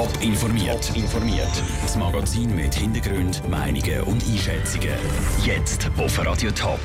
Top informiert. informiert. Das Magazin mit Hintergrund, Meinungen und Einschätzungen. Jetzt auf Radio Top.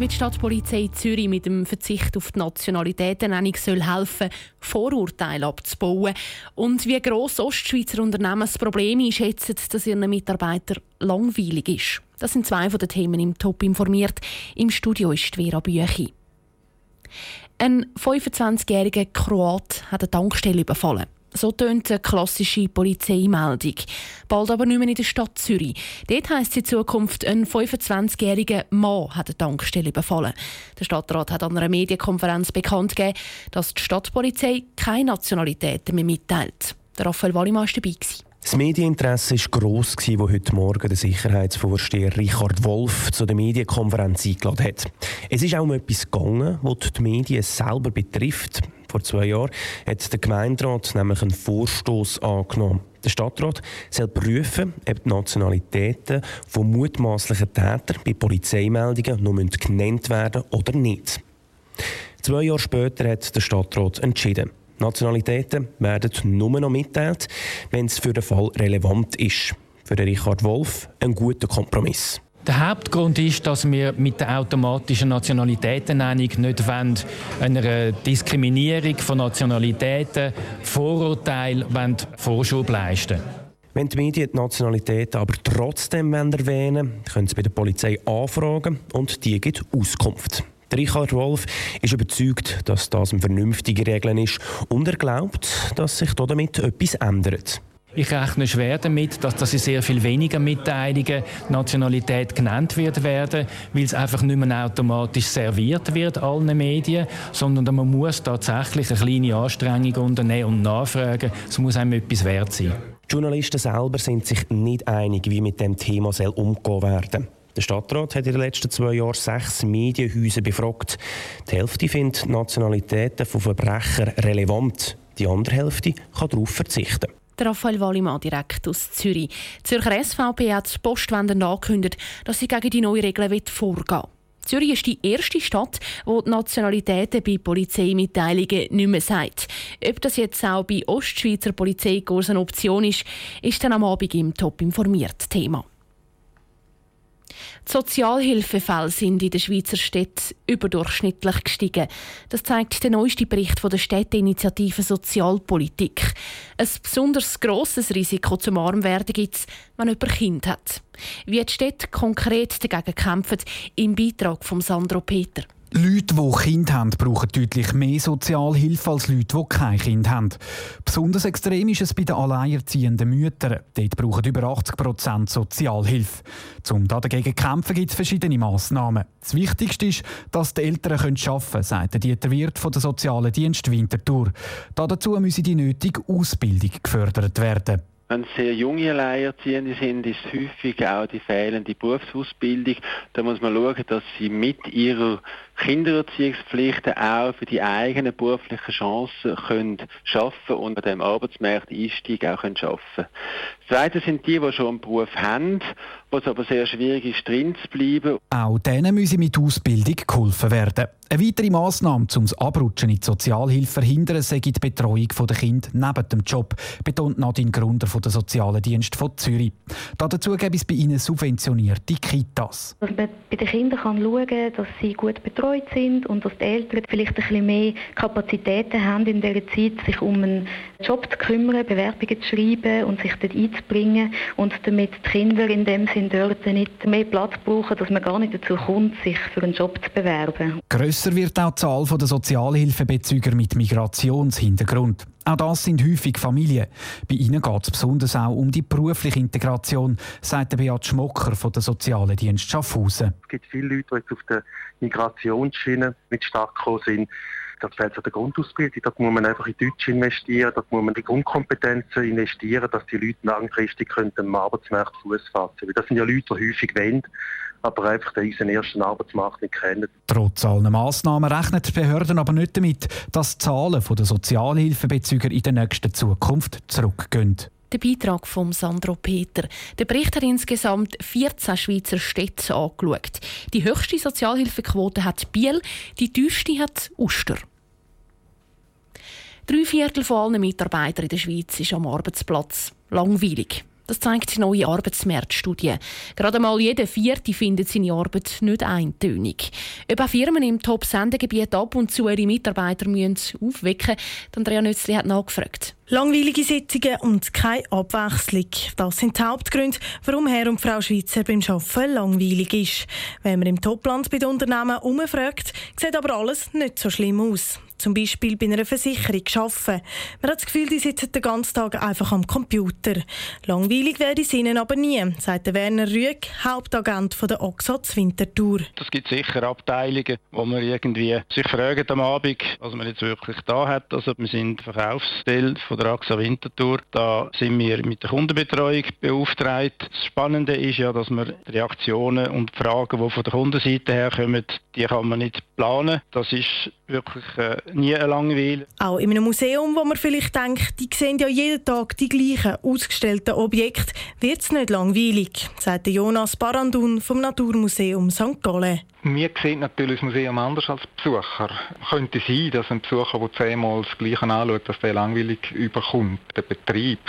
Wie die Stadtpolizei Zürich mit dem Verzicht auf die Nationalitätennennung soll helfen, Vorurteile abzubauen und wie gross Ostschweizer Unternehmen das Problem einschätzen, dass ihren Mitarbeitern langweilig ist. Das sind zwei von den Themen im Top informiert. Im Studio ist Vera Büchi. Ein 25-jähriger Kroat hat eine Tankstelle überfallen. So tönt eine klassische Polizeimeldung. Bald aber nicht mehr in der Stadt Zürich. Dort heisst es in Zukunft, ein 25-jähriger Mann hat eine Tankstelle überfallen. Der Stadtrat hat an einer Medienkonferenz bekannt gegeben, dass die Stadtpolizei keine Nationalitäten mehr mitteilt. Der Raphael Wallimann war dabei. Das Medieninteresse war gross, als heute Morgen der Sicherheitsvorsteher Richard Wolf zu der Medienkonferenz eingeladen hat. Es ist auch um etwas gegangen, das die Medien selber betrifft. Vor zwei Jahren hat der Gemeinderat nämlich einen Vorstoß angenommen. Der Stadtrat soll prüfen, ob die Nationalitäten von mutmaßlichen Tätern bei Polizeimeldungen noch genannt werden oder nicht. Zwei Jahre später hat der Stadtrat entschieden. Nationalitäten werden nur noch mitteilt, wenn es für den Fall relevant ist. Für Richard Wolf ein guter Kompromiss. Der Hauptgrund ist, dass wir mit der automatischen Nationalitätennennung nicht wollen, einer Diskriminierung von Nationalitäten, Vorurteile Vorschub leisten Wenn die Medien die Nationalität aber trotzdem erwähnen können sie bei der Polizei anfragen und die gibt Auskunft. Richard Wolf ist überzeugt, dass das eine vernünftige Regel ist und er glaubt, dass sich damit etwas ändert. Ich rechne schwer damit, dass das in sehr viel weniger Mitteilungen Nationalität genannt wird werden, weil es einfach nicht mehr automatisch serviert wird allen Medien, sondern man muss tatsächlich eine kleine Anstrengung unternehmen und nachfragen. Es muss einem etwas wert sein. Die Journalisten selber sind sich nicht einig, wie mit dem Thema soll umgehen werden. Der Stadtrat hat in den letzten zwei Jahren sechs Medienhäuser befragt. Die Hälfte findet Nationalitäten von Verbrechern relevant. Die andere Hälfte kann darauf verzichten. Raphael Wallimann direkt aus Zürich. Die Zürcher SVP hat Postwende angekündigt, dass sie gegen die neue Regeln vorgehen will. Zürich ist die erste Stadt, wo die Nationalitäten bei Polizeimitteilungen nicht mehr sagt. Ob das jetzt auch bei Ostschweizer Polizeikursen eine Option ist, ist dann am Abend im Top informiert Thema. Die Sozialhilfefälle sind in den Schweizer Städten überdurchschnittlich gestiegen. Das zeigt der neueste Bericht von der Städteinitiative Sozialpolitik. Ein besonders grosses Risiko zum Armwerden gibt es, wenn jemand Kind hat. Wie die Städte konkret dagegen kämpfen, im Beitrag von Sandro Peter. Leute, die Kinder haben, brauchen deutlich mehr Sozialhilfe als Leute, die kein Kind haben. Besonders extrem ist es bei den alleinerziehenden Müttern. Dort brauchen über 80 Prozent Sozialhilfe. Um dagegen zu kämpfen, gibt es verschiedene Massnahmen. Das Wichtigste ist, dass die Eltern arbeiten können, sagt Dieter Wirt von der Sozialen Dienst Winterthur. Dazu müsse die nötige Ausbildung gefördert werden. Wenn es sehr junge Alleinerziehende sind, ist häufig auch die fehlende Berufsausbildung. Da muss man schauen, dass sie mit ihrer Kindererziehungspflichten auch für die eigenen beruflichen Chancen können schaffen und an dem Arbeitsmarkt Einstieg auch können schaffen. Das Zweite sind die, die schon einen Beruf haben, wo es aber sehr schwierig ist, drin zu bleiben. Auch denen müsse mit Ausbildung geholfen werden. Eine weitere Massnahme, um das Abrutschen in die Sozialhilfe zu verhindern, sei die Betreuung der Kinder neben dem Job, betont Nadine Grunder von der Sozialen Dienst von Zürich. Dazu gäbe es bei ihnen subventionierte Kitas. Dass man bei den Kindern kann schauen kann, dass sie gut betreut betreut sind und dass die Eltern vielleicht ein bisschen mehr Kapazitäten haben in dieser Zeit, sich um einen Job zu kümmern, Bewerbungen zu schreiben und sich dort einzubringen und damit die Kinder in dem Sinn dort nicht mehr Platz brauchen, dass man gar nicht dazu kommt, sich für einen Job zu bewerben. Grösser wird auch die Zahl der Sozialhilfebezüger mit Migrationshintergrund. Auch das sind häufig Familien. Bei ihnen geht es besonders auch um die berufliche Integration, sagt Beat Schmocker von der Sozialen Dienst Schaffhausen. Es gibt viele Leute, die jetzt auf der Migrationsschiene mit stark gekommen sind. Da fehlt an der Grundausbildung. Da muss man einfach in Deutsch investieren. Da muss man die Grundkompetenzen investieren, dass die Leute langfristig können am Arbeitsmarkt Fuß fassen können. Das sind ja Leute, die häufig wollen, aber einfach unseren ersten Arbeitsmarkt nicht kennen. Trotz aller Massnahmen rechnen die Behörden aber nicht damit, dass die Zahlen der Sozialhilfebezüger in der nächsten Zukunft zurückgehen. Der Beitrag von Sandro Peter. Der Bericht hat insgesamt 14 Schweizer Städte angeschaut. Die höchste Sozialhilfequote hat Biel, die tiefste hat Uster. Drei Viertel von allen Mitarbeitern in der Schweiz ist am Arbeitsplatz langweilig. Das zeigt die neue Arbeitsmarktstudie. Gerade mal jeder Vierte findet seine Arbeit nicht eintönig. Ob auch Firmen im Top-Sendegebiet ab und zu ihre Mitarbeiter müssen aufwecken müssen, Andrea Nützli hat nachgefragt. Langweilige Sitzungen und keine Abwechslung. Das sind die Hauptgründe, warum Herr und Frau Schweizer beim Arbeiten langweilig ist. Wenn man im Topland bei den Unternehmen umfragt, sieht aber alles nicht so schlimm aus zum Beispiel bei einer Versicherung arbeiten. Man hat das Gefühl, die sitzen den ganzen Tag einfach am Computer. Langweilig wäre es ihnen aber nie, sagt Werner Rüeg, Hauptagent der Oxots Winterthur. Es gibt sicher Abteilungen, wo man irgendwie sich fragen am Abend, was man jetzt wirklich da hat. Also wir sind Verkaufsteil von der AXA Winterthur. Da sind wir mit der Kundenbetreuung beauftragt. Das Spannende ist ja, dass man Reaktionen und Fragen, die von der Kundenseite herkommen, die kann man nicht planen. Das ist wirklich äh, nie langweilig. Auch in einem Museum, wo man vielleicht denkt, die sehen ja jeden Tag die gleichen ausgestellten Objekte, wird es nicht langweilig, sagt Jonas Barandun vom Naturmuseum St. Gallen. Wir sehen natürlich das Museum anders als Besucher. Könnte sein, dass ein Besucher, der zehnmal das Gleiche anschaut, dass der langweilig überkommt. Der Betrieb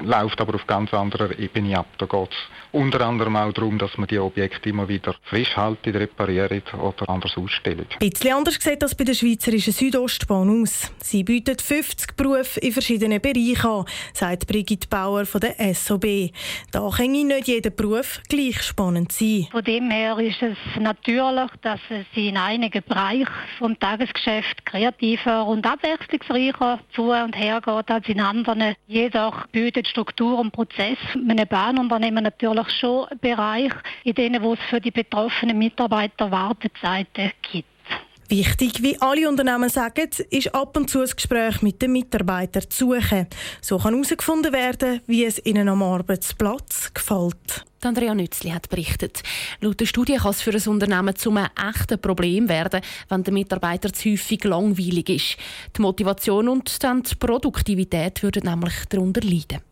läuft aber auf ganz anderer Ebene ab. Da geht es unter anderem auch darum, dass man die Objekte immer wieder frisch halten, reparieren oder anders ausstellen. Ein bisschen anders sieht das bei der Schweizerischen Südostbahn aus. Sie bietet 50 Berufe in verschiedenen Bereichen an, sagt Brigitte Bauer von der SOB. Da kann nicht jeder Beruf gleich spannend sein. Von dem her ist es natürlich, dass es in einigen Bereichen vom Tagesgeschäft kreativer und abwechslungsreicher zu und her geht als in anderen. Jedoch bietet Struktur und Prozess einem Bahnunternehmen natürlich natürlich schon Bereiche, in denen wo es für die betroffenen Mitarbeiter Wartezeiten gibt. Wichtig, wie alle Unternehmen sagen, ist ab und zu ein Gespräch mit den Mitarbeitern zu suchen. So kann herausgefunden werden, wie es ihnen am Arbeitsplatz gefällt. Andrea Nützli hat berichtet. Laut der Studie kann es für ein Unternehmen zu einem echten Problem werden, wenn der Mitarbeiter zu häufig langweilig ist. Die Motivation und dann die Produktivität würden nämlich darunter leiden.